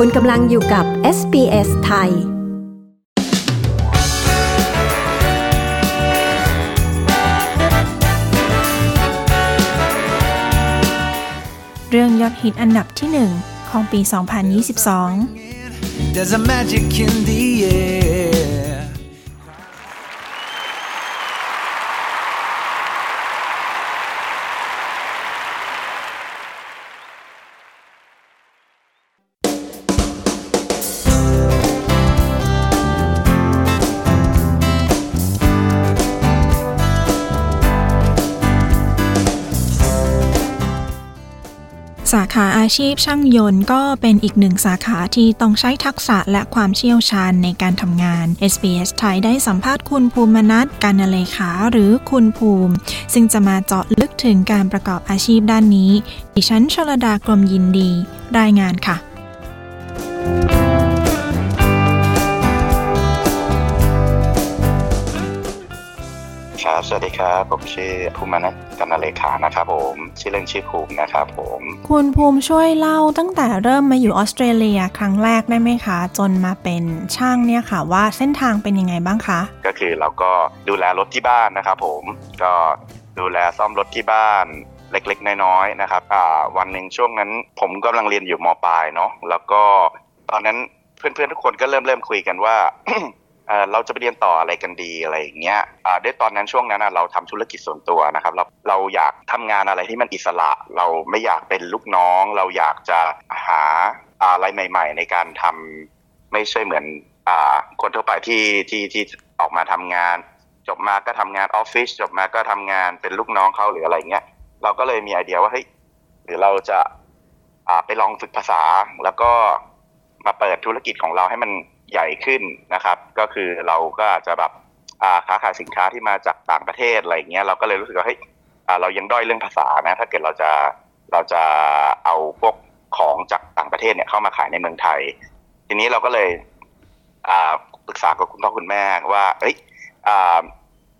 คุณกำลังอยู่กับ SBS ไทย เรื่องยอดฮิตอันดับที่หนึ่งของปี 2022าขาอาชีพช่างยนต์ก็เป็นอีกหนึ่งสาขาที่ต้องใช้ทักษะและความเชี่ยวชาญในการทำงาน SBS ไทยได้สัมภาษณ์คุณภูมินัทการเลขาหรือคุณภูมิ ซึ่งจะมาเจาะลึกถึงการประกอบอาชีพด้านนี้ ดิฉันชลดากรมยินดี รายงานค่ะ สวัสดีครับ ผมชื่อภูมินัทกำนันเลขานะครับผม ชื่อเล่นชื่อภูมินะครับผม คุณภูมิช่วยเล่าตั้งแต่เริ่มมาอยู่ออสเตรเลียครั้งแรกได้ไหมคะ จนมาเป็นช่างเนี่ยค่ะ ว่าเส้นทางเป็นยังไงบ้างคะ ก็คือเราก็ดูแลรถที่บ้านนะครับผม ก็ดูแลซ่อมรถที่บ้านเล็กๆ น้อยๆนะครับอ่าวันหนึ่งช่วงนั้น ผมกำลังเรียนอยู่มปลายเนาะ แล้วก็ตอนนั้นเพื่อนๆทุกคนก็เริ่มเริ่มคุยกันว่า เราจะไปเรียนต่ออะไรกันดีอะไรอย่างเงี้ยอ่าด้วยตอนนั้นช่วงนั้นนะเราทำธุรกิจส่วนตัวนะครับ เราเราอยากทำงานอะไรที่มันอิสระ เราไม่อยากเป็นลูกน้อง เราอยากจะหาอะไรใหม่ ๆ ในการทำไม่ใช่เหมือนอ่าคนทั่วไปที่ที่ที่ออกมาทำงาน จบมาก็ทำงานออฟฟิศจบมาก็ทำงานเป็นลูกน้องเขาหรืออะไรเงี้ยเราก็เลยมีไอเดียว่าเฮ้ยหรือเราจะอ่าไปลองฝึกภาษาแล้วก็มาเปิดธุรกิจของเราให้มัน ใหญ่ขึ้นนะครับ ก็คือเราก็อาจจะแบบค้าขายสินค้าที่มาจากต่างประเทศอะไรเงี้ยเราก็เลยรู้สึกว่าเฮ้ยเรายังด้อยเรื่องภาษานะ ถ้าเกิดเราจะเราจะเอาพวกของจากต่างประเทศเนี่ยเข้ามาขายในเมืองไทย ทีนี้เราก็เลยปรึกษากับคุณพ่อคุณแม่ว่า เอ้ยอ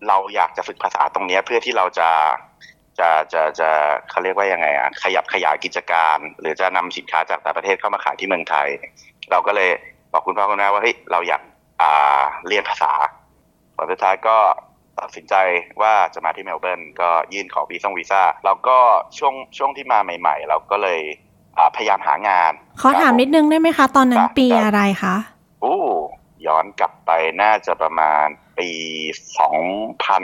เราอยากจะฝึกภาษาตรงเนี้ยเพื่อที่เราจะจะจะจะเขาเรียกว่ายังไงอะขยับขยายกิจการ หรือจะนำสินค้าจากต่างประเทศเข้ามาขายที่เมืองไทย เราก็เลย บอกคุณพ่อคุณแม่ว่าเฮ้ยเราอยากอ่าเรียนภาษาผลสุดท้ายก็ตัดสินใจว่าจะมาที่เมลเบิร์นก็ยื่นขอวีซ่งวีซ่าเราก็ช่วงช่วงที่มาใหม่ ๆ เราก็เลยอ่าพยายามหางานขอถามนิดนึงได้ไหมคะ ตอนนั้นครับปีครับอะไรคะโอ้ย้อนกลับไปน่าจะประมาณปีสองพัน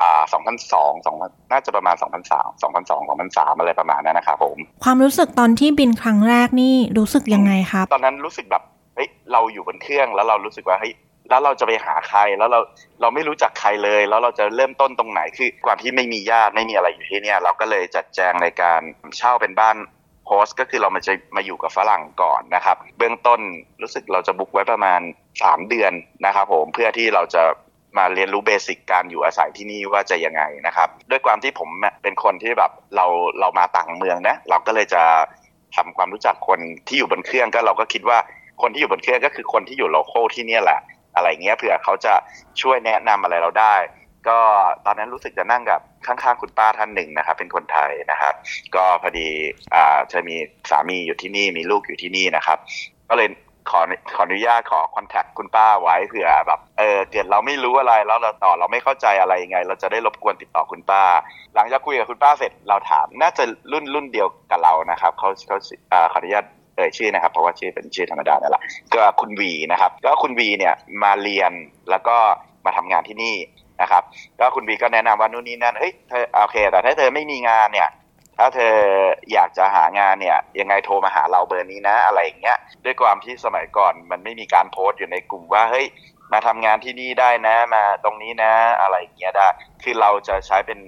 อ่าสองพันสองสองน่าจะประมาณสองพันสามสองพันสองสองพันสามอะไรประมาณนั้นนะครับผม ความรู้สึกตอนที่บินครั้งแรกนี่รู้สึกยังไงครับ ตอนนั้นรู้สึกแบบ เราอยู่บนเครื่องแล้วเรารู้สึกว่าเฮ้ยแล้วเราจะไปหาใครแล้วเราเราไม่รู้จักใครเลย แล้วเราจะเริ่มต้นตรงไหนคือความที่ไม่มีญาติไม่มีอะไรอยู่ที่เนี่ย เราก็เลยจัดแจงในการเช่าเป็นบ้านโฮสก็คือเรามาจะมาอยู่กับฝรั่งก่อนนะครับ เบื้องต้นรู้สึกเราจะบุกไว้ประมาณ 3 เดือนนะครับผมเพื่อที่เราจะมาเรียนรู้เบสิกการอยู่อาศัยที่นี่ว่าจะยังไงนะครับ ด้วยความที่ผมเป็นคนที่แบบเราเรามาต่างเมืองนะเราก็เลยจะทำความรู้จักคนที่อยู่บนเครื่องก็เราก็คิดว่า คนที่อยู่บนเครื่องก็คือคนที่อยู่โลโก้ที่เนี่ยแหละ อะไรเงี้ยเผื่อเขาจะช่วยแนะนำอะไรเราได้ ก็ตอนนั้นรู้สึกจะนั่งกับข้างๆคุณป้าท่านหนึ่งนะครับ เป็นคนไทยนะครับ ก็พอดีอ่าเธอมีสามีอยู่ที่นี่มีลูกอยู่ที่นี่นะครับ ก็เลยขอขออนุญาตขอคอนแทคคุณป้าไว้เผื่อแบบเออเกิดเราไม่รู้อะไรแล้วเราต่อเราไม่เข้าใจอะไรยังไง เราจะได้รบกวนติดต่อคุณป้า หลังจากคุยกับคุณป้าเสร็จเราถาม น่าจะรุ่นรุ่นเดียวกับเรานะครับเขาเขาขออนุญาต อ่ยชื่อนะครับเพราะว่าชื่อเป็นชื่อธรรมดานั่นแหละก็คุณวีนะครับ ก็คุณวีเนี่ยมาเรียนแล้วก็มาทำงานที่นี่นะครับ ก็คุณวีก็แนะนำว่านู่นนี่นั่นเฮ้ยเธอโอเค แต่ถ้าเธอไม่มีงานเนี่ยถ้าเธออยากจะหางานเนี่ยยังไงโทรมาหาเราเบอร์นี้นะ อะไรอย่างเงี้ยด้วยความที่สมัยก่อนมันไม่มีการโพสต์อยู่ในกลุ่มว่าเฮ้ยมาทำงานที่นี่ได้นะมาตรงนี้นะ อะไรอย่างเงี้ยได้คือเราจะใช้เป็น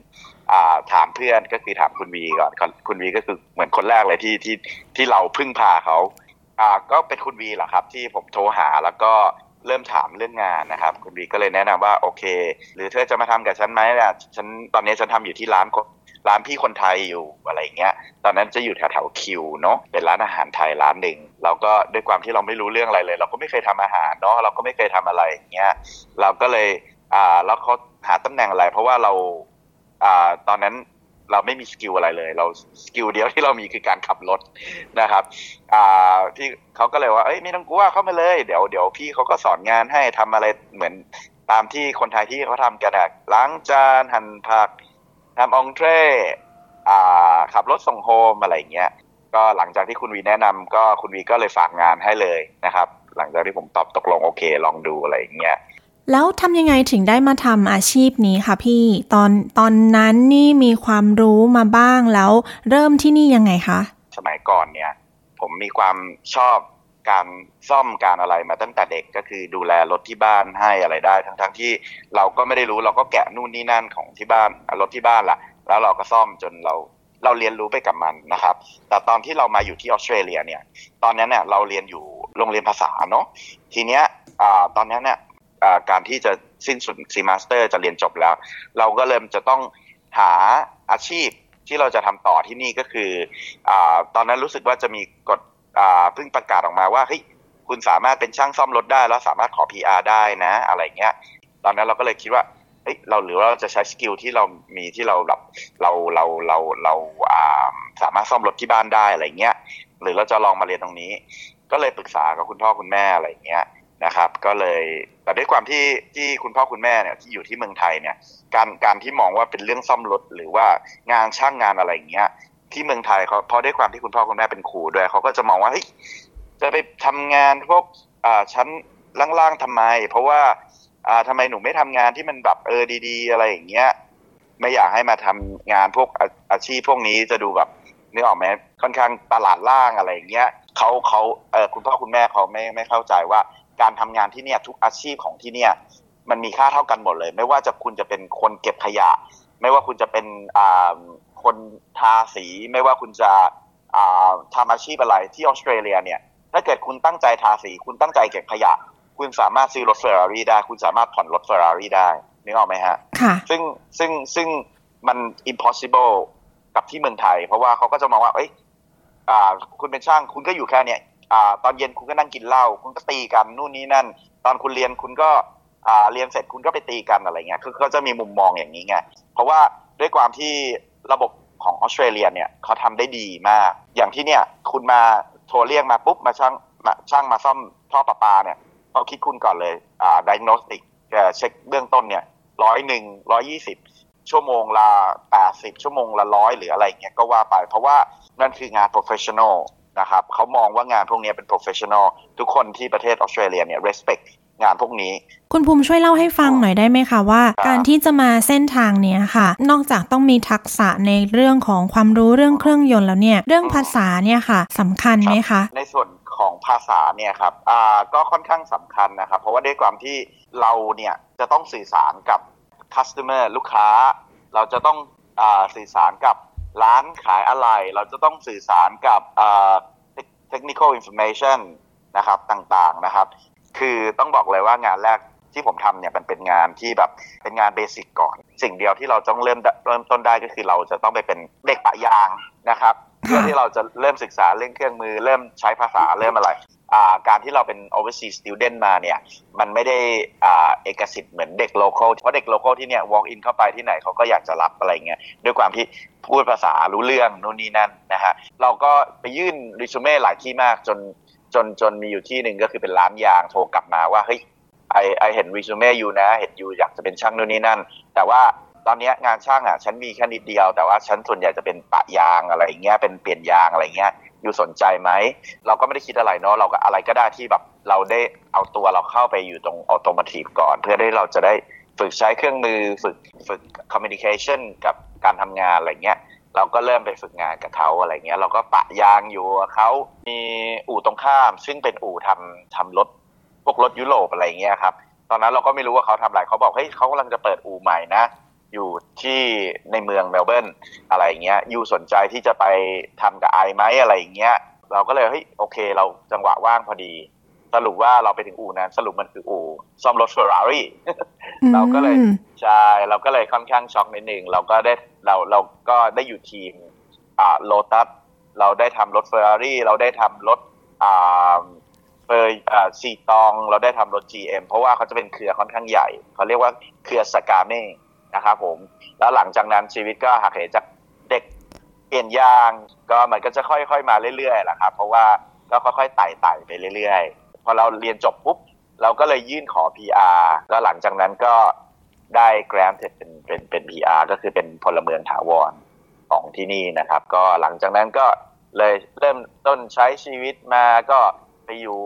ถามเพื่อนก็คือถามคุณวีก่อนคุณวีก็คือเหมือนคนแรกเลยที่ที่ที่เราพึ่งพาเขาอ่าก็เป็นคุณวีแหละครับ ที่ผมโทรหาแล้วก็เริ่มถามเรื่องงานนะครับ คุณวีก็เลยแนะนำว่าโอเค หรือเธอจะมาทำกับฉันไหมล่ะฉันตอนนี้ฉันทำอยู่ที่ร้านร้านพี่คนไทยอยู่อะไรเงี้ย ตอนนั้นจะอยู่แถวแถวคิวเนาะเป็นร้านอาหารไทยร้านหนึ่งเราก็ด้วยความที่เราไม่รู้เรื่องอะไรเลย เราก็ไม่เคยทำอาหารเนาะเราก็ไม่เคยทำอะไรอย่างเงี้ยเราก็เลยอ่าแล้วเขาหาตำแหน่งอะไร เพราะว่าเรา ตอนนั้นเราไม่มี skill อะไรเลย เรา skill เดียวที่เรามีคือการขับรถนะครับอ่าพี่เขาก็เลยว่าเอ้ยไม่ต้องกลัวเข้ามาเลยเดี๋ยวเดี๋ยวพี่เขาก็สอนงานให้ทำอะไรเหมือนตามที่คนไทยที่เขาทำกันอะล้างจานหั่นผักทำ entree อ่าขับรถส่ง home อะไรอย่างเงี้ยก็หลังจากที่คุณวีแนะนำก็คุณวีก็เลยฝากงานให้เลยนะครับ หลังจากที่ผมตอบตกลงโอเค ลองดูอะไรอย่างเงี้ย แล้วทำยังไงถึงได้มาทำอาชีพนี้คะพี่ตอนตอนนั้นนี่มีความรู้มาบ้างแล้วเริ่มที่นี่ยังไงคะ สมัยก่อนเนี่ย ผมมีความชอบการซ่อมการอะไรมาตั้งแต่เด็กก็คือดูแลรถที่บ้านให้อะไรได้ ทั้งทั้งที่เราก็ไม่ได้รู้เราก็แกะนู่นนี่นั่นของที่บ้านรถที่บ้านละแล้วเราก็ซ่อมจนเราเราเรียนรู้ไปกับมันนะครับ แต่ตอนที่เรามาอยู่ที่ออสเตรเลียเนี่ย ตอนนั้นเนี่ยเราเรียนอยู่โรงเรียนภาษาเนาะทีเนี้ยอ่าตอนนั้นเนี่ย การที่จะสิ้นสุด semester จะเรียนจบแล้ว เราก็เริ่มจะต้องหาอาชีพที่เราจะทำต่อที่นี่ก็คือตอนนั้นรู้สึกว่าจะมีกฎเพิ่งประกาศออกมาว่าเฮ้ยคุณสามารถเป็นช่างซ่อมรถได้แล้วสามารถขอ PR ได้นะ อะไรเงี้ย ตอนนั้นเราก็เลยคิดว่าเฮ้ยเราหรือว่าเราจะใช้ skill ที่เรามีที่เราแบบเราเราเราเราสามารถซ่อมรถที่บ้านได้อะไรเงี้ย หรือเราจะลองมาเรียนตรงนี้ ก็เลยปรึกษากับคุณพ่อคุณแม่อะไรเงี้ย นะครับ ก็เลยแต่ด้วยความที่ที่คุณพ่อคุณแม่เนี่ยที่อยู่ที่เมืองไทยเนี่ย การการที่มองว่าเป็นเรื่องซ่อมรถหรือว่างานช่างงานอะไรอย่างเงี้ยที่เมืองไทยเขาเพราะด้วยความที่คุณพ่อคุณแม่เป็นครูด้วยเขาก็จะมองว่าเฮ้ยจะไปทำงานพวกอ่าชั้นล่างๆทำไม เพราะว่าอ่าทำไมหนูไม่ทำงานที่มันแบบเออดี ๆ อะไรอย่างเงี้ยไม่อยากให้มาทำงานพวกอาอาชีพพวกนี้จะดูแบบนึกออกไหมค่อนข้างตลาดล่างอะไรอย่างเงี้ยเขาเขาเออคุณพ่อคุณแม่เขาไม่ไม่เข้าใจว่า การทำงานที่เนี่ยทุกอาชีพของที่เนี่ยมันมีค่าเท่ากันหมดเลย ไม่ว่าจะคุณจะเป็นคนเก็บขยะ ไม่ว่าคุณจะเป็นอ่าคนทาสี ไม่ว่าคุณจะอ่าทำอาชีพอะไรที่ออสเตรเลียเนี่ยถ้าเกิดคุณตั้งใจทาสี คุณตั้งใจเก็บขยะ คุณสามารถซื้อรถเฟอร์รารี่ได้ คุณสามารถผ่อนรถเฟอร์รารี่ได้นึกออกไหมฮะค่ะซึ่งซึ่งซึ่งมัน impossible กับที่เมืองไทย เพราะว่าเขาก็จะมองว่า เอ้ยอ่าคุณเป็นช่างคุณก็อยู่แค่เนี้ย อ่าตอนเย็นคุณก็นั่งกินเหล้าคุณก็ตีกันนู่นนี่นั่น ตอนคุณเรียนคุณก็อ่าเรียนเสร็จคุณก็ไปตีกันอะไรเงี้ยคือเขาจะมีมุมมองอย่างนี้ไงเพราะว่าด้วยความที่ระบบของออสเตรเลียเนี่ยเขาทำได้ดีมาก อย่างที่เนี่ยคุณมาโทรเรียกมาปุ๊บมาช่างมาช่างมาซ่อมท่อประปาเนี่ยเขาคิดคุณก่อนเลยอ่า diagnostic เอ่เช็คเบื้องต้นเนี่ยร้อยหนึ่งร้อยยี่สิบชั่วโมงละ80ชั่วโมงละร้อยหรืออะไรเงี้ยก็ว่าไป เพราะว่านั่นคืองาน professional ะครับเขามองว่างานพวกนี้เป็น professional ทุกคนที่ประเทศออสเตรเลียเนี่ย respect งานพวกนี้ คุณภูมิช่วยเล่าให้ฟังหน่อยได้ไหมคะว่าครับการที่จะมาเส้นทางเนี้ยค่ะ นอกจากต้องมีทักษะในเรื่องของความรู้เรื่องเครื่องยนต์แล้วเนี่ย เรื่องภาษาเนี่ยค่ะสำคัญไหมคะ ในส่วนของภาษาเนี่ยครับอ่าก็ค่อนข้างสำคัญนะครับ เพราะว่าด้วยความที่เราเนี่ยจะต้องสื่อสารกับ customer ลูกค้า เราจะต้องอาสื่อสารกับ ร้านขายอะไร เราจะต้องสื่อสารกับอ่า technical information นะครับต่างๆนะครับ คือต้องบอกเลยว่างานแรกที่ผมทำเนี่ยมันเป็นงานที่แบบเป็นงานเบสิกก่อน สิ่งเดียวที่เราต้องเริ่มเริ่มต้นได้ก็คือเราจะต้องไปเป็นเด็กปะยางนะครับเพื่อที่เราจะเริ่มศึกษาเรื่องเครื่องมือ เริ่มใช้ภาษาเริ่มอะไร การที่เราเป็น overseas student มาเนี่ย มันไม่ได้เอกสิทธิ์เหมือนเด็ก local เพราะเด็ก local ที่เนี่ย walk in เข้าไปที่ไหนเขาก็อยากจะรับอะไรเงี้ยด้วยความที่พูดภาษารู้เรื่องนู่นนี่นั่นนะฮะเราก็ไปยื่นรีสูเม่หลายที่มากจนจนจนมีอยู่ที่หนึ่งก็คือเป็นร้านยางโทรกลับมาว่าเฮ้ยไอไอเห็นรีสูเม่อยู่นะ เห็นอยู่อยากจะเป็นช่างนู่นนี่นั่น แต่ว่าตอนนี้งานช่างอะฉันมีแค่นิดเดียวแต่ว่าฉันส่วนใหญ่จะเป็นปะยางอะไรเงี้ยเป็นเปลี่ยนยางอะไรเงี้ย อยู่สนใจไหม เราก็ไม่ได้คิดอะไรเนาะเราก็อะไรก็ได้ที่แบบเราได้เอาตัวเราเข้าไปอยู่ตรงออโตม t i v e ก่อน เพื่อที่เราจะได้ฝึกใช้เครื่องมือฝึกฝึก communication กับการทำงานอะไรเงี้ยเราก็เริ่มไปฝึกงานกับเขาอะไรเงี้ย เราก็ปะยางอยู่เขามีอู่ตรงข้าม ซึ่งเป็นอู่ทำทำรถพวกรถยุโรปอะไรเงี้ยครับ ตอนนั้นเราก็ไม่รู้ว่าเขาทำอะไรเขาบอกเฮ้ยเขากำลังจะเปิดอู่ใหม่นะ อยู่ที่ในเมืองเมลเบิร์นอะไรอย่างเงี้ย you สนใจที่จะไปทำกับ I ไหมอะไรอย่างเงี้ย เราก็เลยเฮ้ยโอเค เราจังหวะว่างพอดี สรุปว่าเราไปถึงอู่นั้น สรุปมันคืออู่ซ่อมรถเฟอร์รารี่เราก็เลยอืมใช่เราก็เลยค่อนข้างช็อกนิดนึงเราก็ได้เราเราก็ได้อยู่ทีมอ่าโลตัสเราได้ทำรถเฟอร์รารี่เราได้ทำรถอ่าเฟอร์อ่าซีตอง เราได้ทำรถ GM เพราะว่าเขาจะเป็นเครือค่อนข้างใหญ่ เขาเรียกว่าเครือสกาเม่ นะครับผม แล้วหลังจากนั้นชีวิตก็หักเหจากเด็กเปลี่ยนยางก็มันก็จะค่อยๆมาเรื่อยๆแหละครับเพราะว่าก็ค่อยๆไต่ๆไปเรื่อยๆ พอเราเรียนจบปุ๊บเราก็เลยยื่นขอ PR แล้วหลังจากนั้นก็ได้ grant เป็นเป็นเป็น PR ก็คือเป็นพลเมืองถาวรของที่นี่นะครับ ก็หลังจากนั้นก็เลยเริ่มต้นใช้ชีวิตมาก็ไปอยู่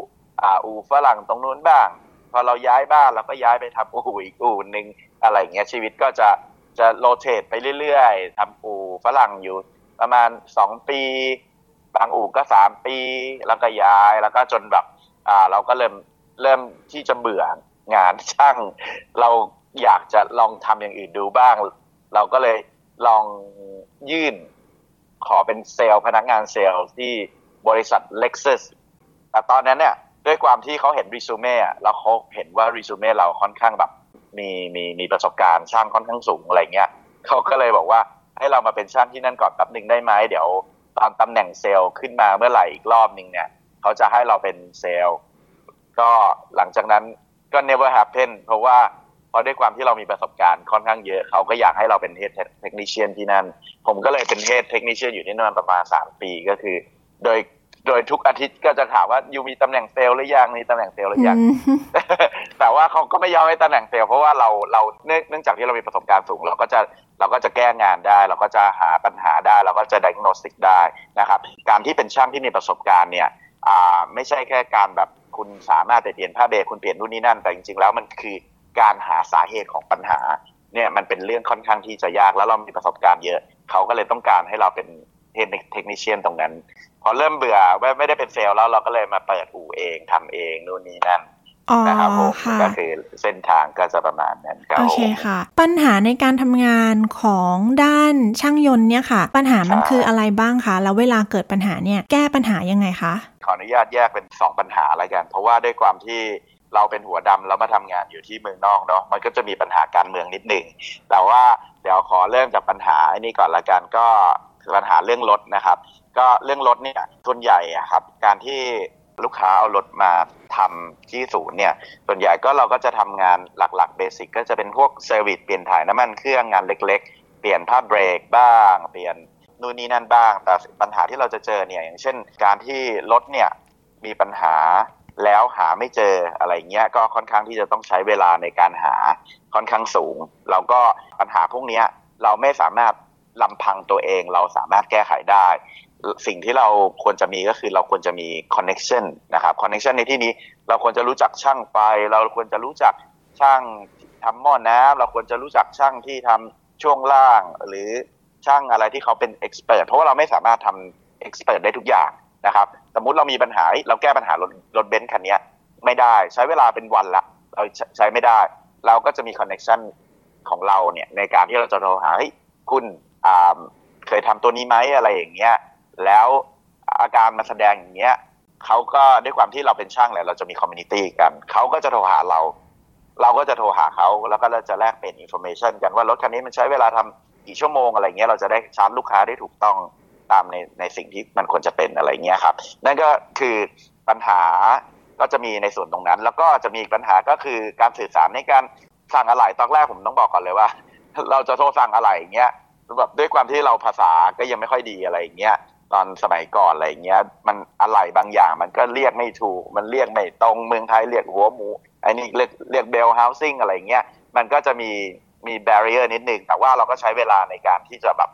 อ่าอูฝรั่งตรงนู้นบ้าง อเราย้ายบ้านเราก็ย้ายไปทำอู่อีกอู่หนึ่งอะไรอย่างเงี้ยชีวิตก็จะจะโรเตทไปเรื่อยๆทำอู่ฝรั่งอยู่ประมาณสองปี บางอู่ก็สามปี แล้วก็ย้ายแล้วก็จนแบบอ่าเราก็เริ่มเริ่มที่จะเบื่องานช่างเราอยากจะลองทำอย่างอื่นดูบ้าง เราก็เลยลองยื่นขอเป็นเซลล์พนักงานเซลล์ที่บริษัท Lexus แต่ตอนนั้นเนี่ย ด้วยความที่เขาเห็นรีซูเม่แล้วเขาเห็นว่ารีซูเม่เราค่อนข้างแบบมีมีมีประสบการณ์ช่างค่อนข้างสูงอะไรเงี้ยเขาก็เลยบอกว่าให้เรามาเป็นช่างที่นั่นก่อนแป๊บหนึ่งได้ไหมเดี๋ยวตอนตำแหน่งเซลล์ขึ้นมาเมื่อไหร่อีกรอบหนึ่งเนี่ยเขาจะให้เราเป็นเซลล์ ก็หลังจากนั้นก็ never happen เพราะว่าเพราะด้วยความที่เรามีประสบการณ์ค่อนข้างเยอะเขาก็อยากให้เราเป็น head technician ที่นั่น ผมก็เลยเป็น head technician อยู่ที่นั่นประมาณ 3 ปีก็คือ โดย โดยทุกอาทิตย์ก็จะถามว่าอยู่มีตำแหน่งเซลล์หรือยังมีตำแหน่งเซลล์หรือยังแต่ว่าเขาก็ไม่ยอมให้ตำแหน่งเซลล์เพราะว่าเราเราเนื่องจากที่เรามีประสบการณ์สูง เราก็จะเราก็จะแก้งานได้ เราก็จะหาปัญหาได้ เราก็จะ diagnostic ได้นะครับ การที่เป็นช่างที่มีประสบการณ์เนี่ยไม่ใช่แค่การแบบคุณสามารถไปเปลี่ยนผ้าเบรกคุณเปลี่ยนนู่นนี่นั่นแต่จริงๆแล้วมันคือการหาสาเหตุของปัญหาเนี่ยมันเป็นเรื่องค่อนข้างที่จะยากแล้วเรามีประสบการณ์เยอะ เขาก็เลยต้องการให้เราเป็น เทคนิชเชียนตรงนั้น พอเริ่มเบื่อไม่ไม่ได้เป็นเซลล์แล้วเราก็เลยมาเปิดอู่เองทำเองนู่นนี่นั่นอ๋อนะครับผมค่ะก็คือเส้นทางก็จะประมาณนั้นครับโอเคผมค่ะ ปัญหาในการทำงานของด้านช่างยนต์เนี่ยค่ะ ปัญหามันครับคืออะไรบ้างคะแล้วเวลาเกิดปัญหาเนี่ยแก้ปัญหายังไงคะขออนุญาตแยกเป็นสองปัญหาแล้วกัน เพราะว่าด้วยความที่เราเป็นหัวดำแล้วมาทำงานอยู่ที่เมืองนอกเนาะมันก็จะมีปัญหาการเมืองนิดหนึ่งแต่ว่าเดี๋ยวขอเริ่มจากปัญหาอันนี้ก่อนละกันก็คือ ปัญหาเรื่องรถนะครับ ก็เรื่องรถเนี่ยส่วนใหญ่อะครับ การที่ลูกค้าเอารถมาทำที่ศูนย์เนี่ย ส่วนใหญ่ก็เราก็จะทำงานหลักๆเบสิกก็จะเป็นพวกเซอร์วิสเปลี่ยนถ่ายน้ำมันเครื่องงานเล็กๆ เปลี่ยนผ้าเบรกบ้าง เปลี่ยนนู่นนี่นั่นบ้าง แต่ปัญหาที่เราจะเจอเนี่ยอย่างเช่น การที่รถเนี่ยมีปัญหาแล้วหาไม่เจออะไรเงี้ยก็ค่อนข้างที่จะต้องใช้เวลาในการหาค่อนข้างสูง เราก็ปัญหาพวกนี้เราไม่สามารถ ลำพังตัวเองเราสามารถแก้ไขได้ สิ่งที่เราควรจะมีก็คือเราควรจะมี connection นะครับ connection ในที่นี้เราควรจะรู้จักช่างไฟ เราควรจะรู้จักช่างทำหม้อน้ำเราควรจะรู้จักช่างที่ททำช่วงล่าง หรือช่างอะไรที่เขาเป็น expert เพรสเพราะว่าเราไม่สามารถทำ expert ได้ทุกอย่างนะครับสมมุติเรามีปัญหาเราแก้ปัญหารถรถเบนซ์คันนี้ไม่ได้ใช้เวลาเป็นวันละเราใช้ไม่ได้ เราก็จะมี connection ของเราเนี่ยในการที่เราจะโทรหาเฮ้ยคุณ เคยทำตัวนี้ไหมอะไรอย่างเงี้ยแล้วอาการมาแสดงอย่างเงี้ยเขาก็ด้วยความที่เราเป็นช่างแหละเราจะมี community กันเขาก็จะโทรหาเรา เราก็จะโทรหาเขาแล้วก็เราจะแลกเป็น information กันว่ารถคันนี้มันใช้เวลาทำกี่ชั่วโมงอะไรเงี้ยเราจะได้ชาร์จลูกค้าได้ถูกต้องตามในในสิ่งที่มันควรจะเป็นอะไรเงี้ยครับ นั่นก็คือปัญหาก็จะมีในส่วนตรงนั้น แล้วก็จะมีปัญหาก็คือการสื่อสารในการสั่งอะไหล่ตอนแรกผมต้องบอกก่อนเลยว่า เราจะโทรสั่งอะไหล่เงี้ย แบบด้วยความที่เราภาษาก็ยังไม่ค่อยดีอะไรอย่างเงี้ยตอนสมัยก่อนอะไรเงี้ย มันอะไรบางอย่างมันก็เรียกไม่ถูก มันเรียกไม่ตรงเมืองไทยเรียกหัวหมูไอ้นี่เรียกเรียกเบลเฮาสิ่งอะไรเงี้ยมันก็จะมีมีแบเรียร์นิดนึงแต่ว่าเราก็ใช้เวลาในการที่จะแบบ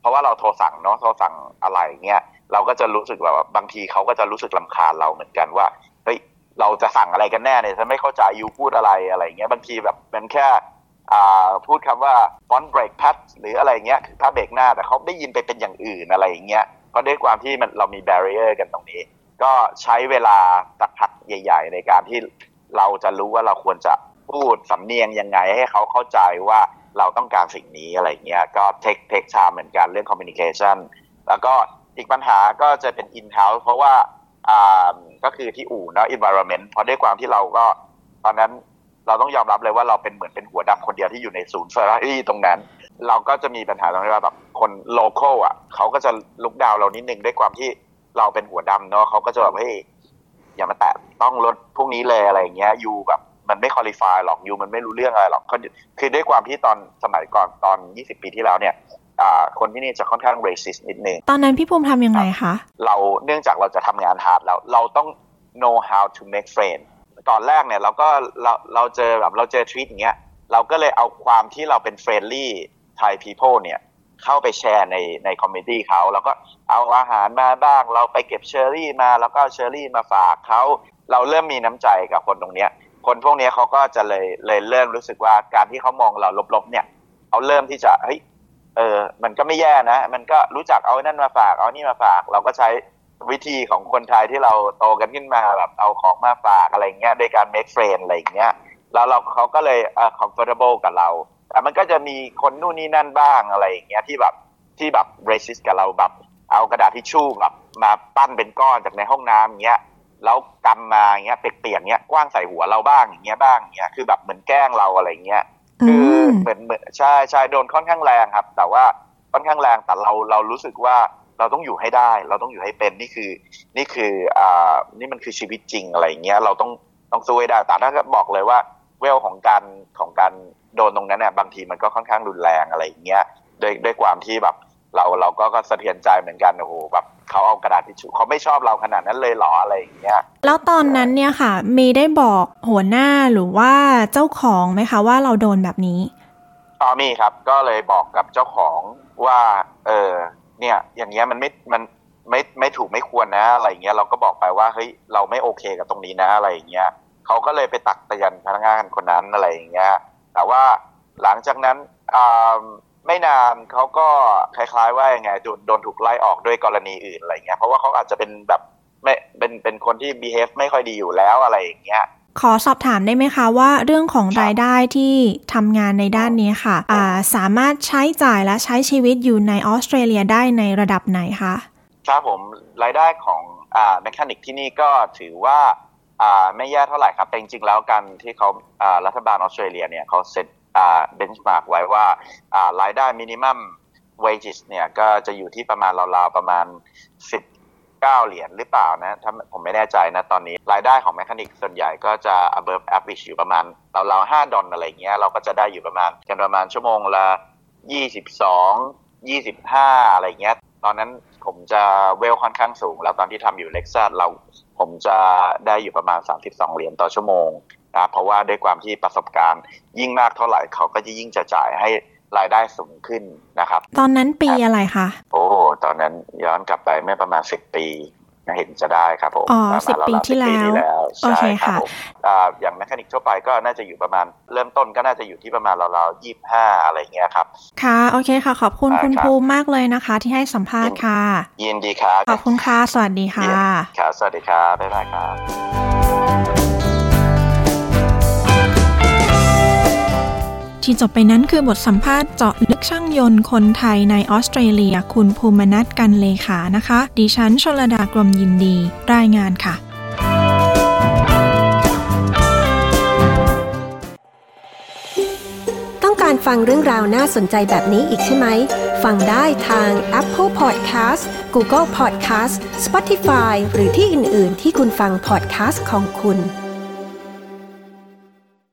เพราะว่าเราโทรสั่งเนาะโทรสั่งอะไรเงี้ยเราก็จะรู้สึกแบบบางทีเขาก็จะรู้สึกลำคาญเราเหมือนกันว่าเฮ้ยเราจะสั่งอะไรกันแน่เนี่ยฉันไม่เข้าใจยูพูดอะไรอะไรเงี้ยบางทีแบบมันแค่ พูดคำว่า front brake pad หรืออะไรเงี้ยคือถ้าเบรกหน้าแต่เขาได้ยินไปเป็นอย่างอื่นอะไรอย่างเงี้ยเพราะด้วยความที่มันเรามี barrier กันตรงนี้ ก็ใช้เวลาสักพักใหญ่ ๆ ในการที่เราจะรู้ว่าเราควรจะพูดสำเนียงยังไงให้เขาเข้าใจว่าเราต้องการสิ่งนี้อะไรเงี้ยก็เทคเทคชาเหมือนกันเรื่อง communication แล้วก็อีกปัญหาก็จะเป็น in house เพราะว่าอ่าก็คือที่อู่เนาะ environment เพราะด้วยความที่เราก็ตอนนั้น เราต้องยอมรับเลยว่าเราเป็นเหมือนเป็นหัวดำคนเดียวที่อยู่ในศูนย์เฟอร์รารี่ตรงนั้น เราก็จะมีปัญหาตรงที่ว่าแบบคนโลเคอลอะเขาก็จะลุกดาวเรานิดนึงด้วยความที่เราเป็นหัวดำเนาะเขาก็จะแบบเฮ้ยอย่ามาแตะต้องรถพวกนี้เลยอะไรอย่างเงี้ยยูแบบมันไม่คุริฟายหรอกยูมันไม่รู้เรื่องอะไรหรอกคือคือด้วยความที่ตอนสมัยก่อนตอน 20 ปีที่แล้วเนี่ยอ่าคนที่นี่จะค่อนข้าง racist นิดนึงตอนนั้นพี่ภูมิทำยังไงคะ เราเนื่องจากเราจะทำงานฮาร์ดแล้ว เราต้อง know how to make friend ตอนแรกเนี่ยเราก็เราเราเจอแบบเราเจอทวีตอย่างเงี้ยเราก็เลยเอาความที่เราเป็น friendly Thai people เนี่ยเข้าไปแชร์ในใน community เขาแล้วก็เอาอาหารมาบ้าง เราไปเก็บเชอร์รี่มาแล้วก็เชอร์รี่มาฝากเขาเราเริ่มมีน้ำใจกับคนตรงเนี้ย คนพวกเนี้ยเขาก็จะเลยเลยเริ่มรู้สึกว่าการที่เขามองเราลบๆเนี่ยเขาเริ่มที่จะเฮ้ยเออ มันก็ไม่แย่นะ มันก็รู้จักเอานั่นมาฝาก เอานี่มาฝาก เราก็ใช้ วิธีของคนไทยที่เราโตกันขึ้นมาแบบเอาของมาฝากอะไรเงี้ยโดยการ make friend อะไรอย่างเงี้ยแล้วเราเขาก็เลยเอ่อ comfortable กับเรา แต่มันก็จะมีคนนู่นนี่นั่นบ้างอะไรอย่างเงี้ยที่แบบที่แบบ racist กับเราแบบเอากระดาษทิชชู่แบบมาปั้นเป็นก้อนจากในห้องน้ำอย่างเงี้ยแล้วกำมาอย่างเงี้ยเปียกๆเงี้ยกว้างใส่หัวเราบ้างอย่างเงี้ยบ้างอย่างเงี้ยคือแบบเหมือนแกล้งเราอะไรเงี้ยคือมเหมือนเหมือนใช่ใช่โดนค่อนข้างแรงครับ แต่ว่าค่อนข้างแรงแต่เราเรารู้สึกว่า เราต้องอยู่ให้ได้ เราต้องอยู่ให้เป็นนี่คือนี่คืออ่านี่มันคือชีวิตจริงอะไรเงี้ยเราต้องต้องสู้ให้ได้แต่ถ้าบอกเลยว่าเวลของการของการโดนตรงนั้นเนี่ยบางทีมันก็ค่อนข้างรุนแรงอะไรอย่างเงี้ยด้วยด้วยความที่แบบเราเราก็ก็สะเทือนใจเหมือนกันโอ้โหแบบเขาเอากระดาษทิชชู่เขาไม่ชอบเราขนาดนั้นเลยเหรออะไรอย่างเงี้ยแล้วตอนนั้นเนี่ยค่ะเมย์ได้บอกหัวหน้าหรือว่าเจ้าของไหมคะว่าเราโดนแบบนี้อ๋อมีครับ ก็เลยบอกกับเจ้าของว่า เออ เนี่ย อย่างเงี้ยมันไม่มันไม่ไม่ถูกไม่ควรนะ อะไรอย่างเงี้ยเราก็บอกไปว่าเฮ้ยเราไม่โอเคกับตรงนี้นะอะไรอย่างเงี้ยเขาก็เลยไปตักเตือนพนักงานคนนั้นอะไรอย่างเงี้ย แต่ว่าหลังจากนั้นอ่าไม่นานเขาก็คล้ายๆว่ายังไงโดนโดนถูกไล่ออกด้วยกรณีอื่นอะไรเงี้ยเพราะว่าเขาอาจจะเป็นแบบไม่เป็นเป็นคนที่ behave ไม่ค่อยดีอยู่แล้วอะไรอย่างเงี้ย ขอสอบถามได้ไหมคะว่าเรื่องของรายได้ที่ทำงานในด้านนี้ค่ะอ่าสามารถใช้จ่ายและใช้ชีวิตอยู่ในออสเตรเลียได้ในระดับไหนคะครับผมรายได้ของอ mechanic ที่นี่ก็ถือว่าไม่แย่เท่าไหร่ครับ แต่จริงๆแล้วการที่เขารัฐบาลออสเตรเลียเนี่ยเขา set benchmark ไว้ว่ารายได้มินิมัม wages เนี่ยก็จะอยู่ที่ประมาณราวๆประมาณ 9 เหรียญหรือเปล่านะถ้าผมไม่แน่ใจนะตอนนี้ รายได้ของ mechanic ส่วนใหญ่ก็จะ above average อยู่ประมาณเราๆ5ดอลอะไรเงี้ยเราก็จะได้อยู่ประมาณกันประมาณชั่วโมงละ 22 25 อะไรเงี้ย ตอนนั้นผมจะเวลค่อนข้างสูง แล้วตอนที่ทำอยู่เล็กซัสเราผมจะได้อยู่ประมาณ 32 เหรียญต่อชั่วโมงนะเพราะว่าด้วยความที่ประสบการณ์ยิ่งมากเท่าไหร่เขาก็จะยิ่งจะจ่ายให้ รายได้สูงขึ้นนะครับ ตอนนั้นปีอะไรคะ โอ้ ตอนนั้นย้อนกลับไปเมื่อประมาณ10ปีนะเห็นจะได้ครับผมอ๋อประมาณสิบปีราวๆที่แล้ว10ปีแล้วโอเคใช่รับค่ะผมอ่าอย่าง mechanic ทั่วไปก็น่าจะอยู่ประมาณ เริ่มต้นก็น่าจะอยู่ที่ประมาณราวๆ25อะไรเงี้ยครับ ค่ะ โอเคค่ะ ขอบคุณได้คุณครับภูมิมากเลยนะคะ ที่ให้สัมภาษณ์ค่ะ ยินดีครับ ขอบคุณค่ะ สวัสดีค่ะครับสวัสดีครับบ๊ายบายครับ ที่จบไปนั้นคือบทสัมภาษณ์เจาะลึกช่างยนต์คนไทยในออสเตรเลีย คุณภูมินัทกันเลขานะคะ ดิฉันชลดากรมยินดี รายงานค่ะต้องการฟังเรื่องราวน่าสนใจแบบนี้อีกใช่ไหม ฟังได้ทาง Apple Podcast Google Podcast Spotify หรือที่อื่น ๆ ที่คุณฟัง podcast ของคุณ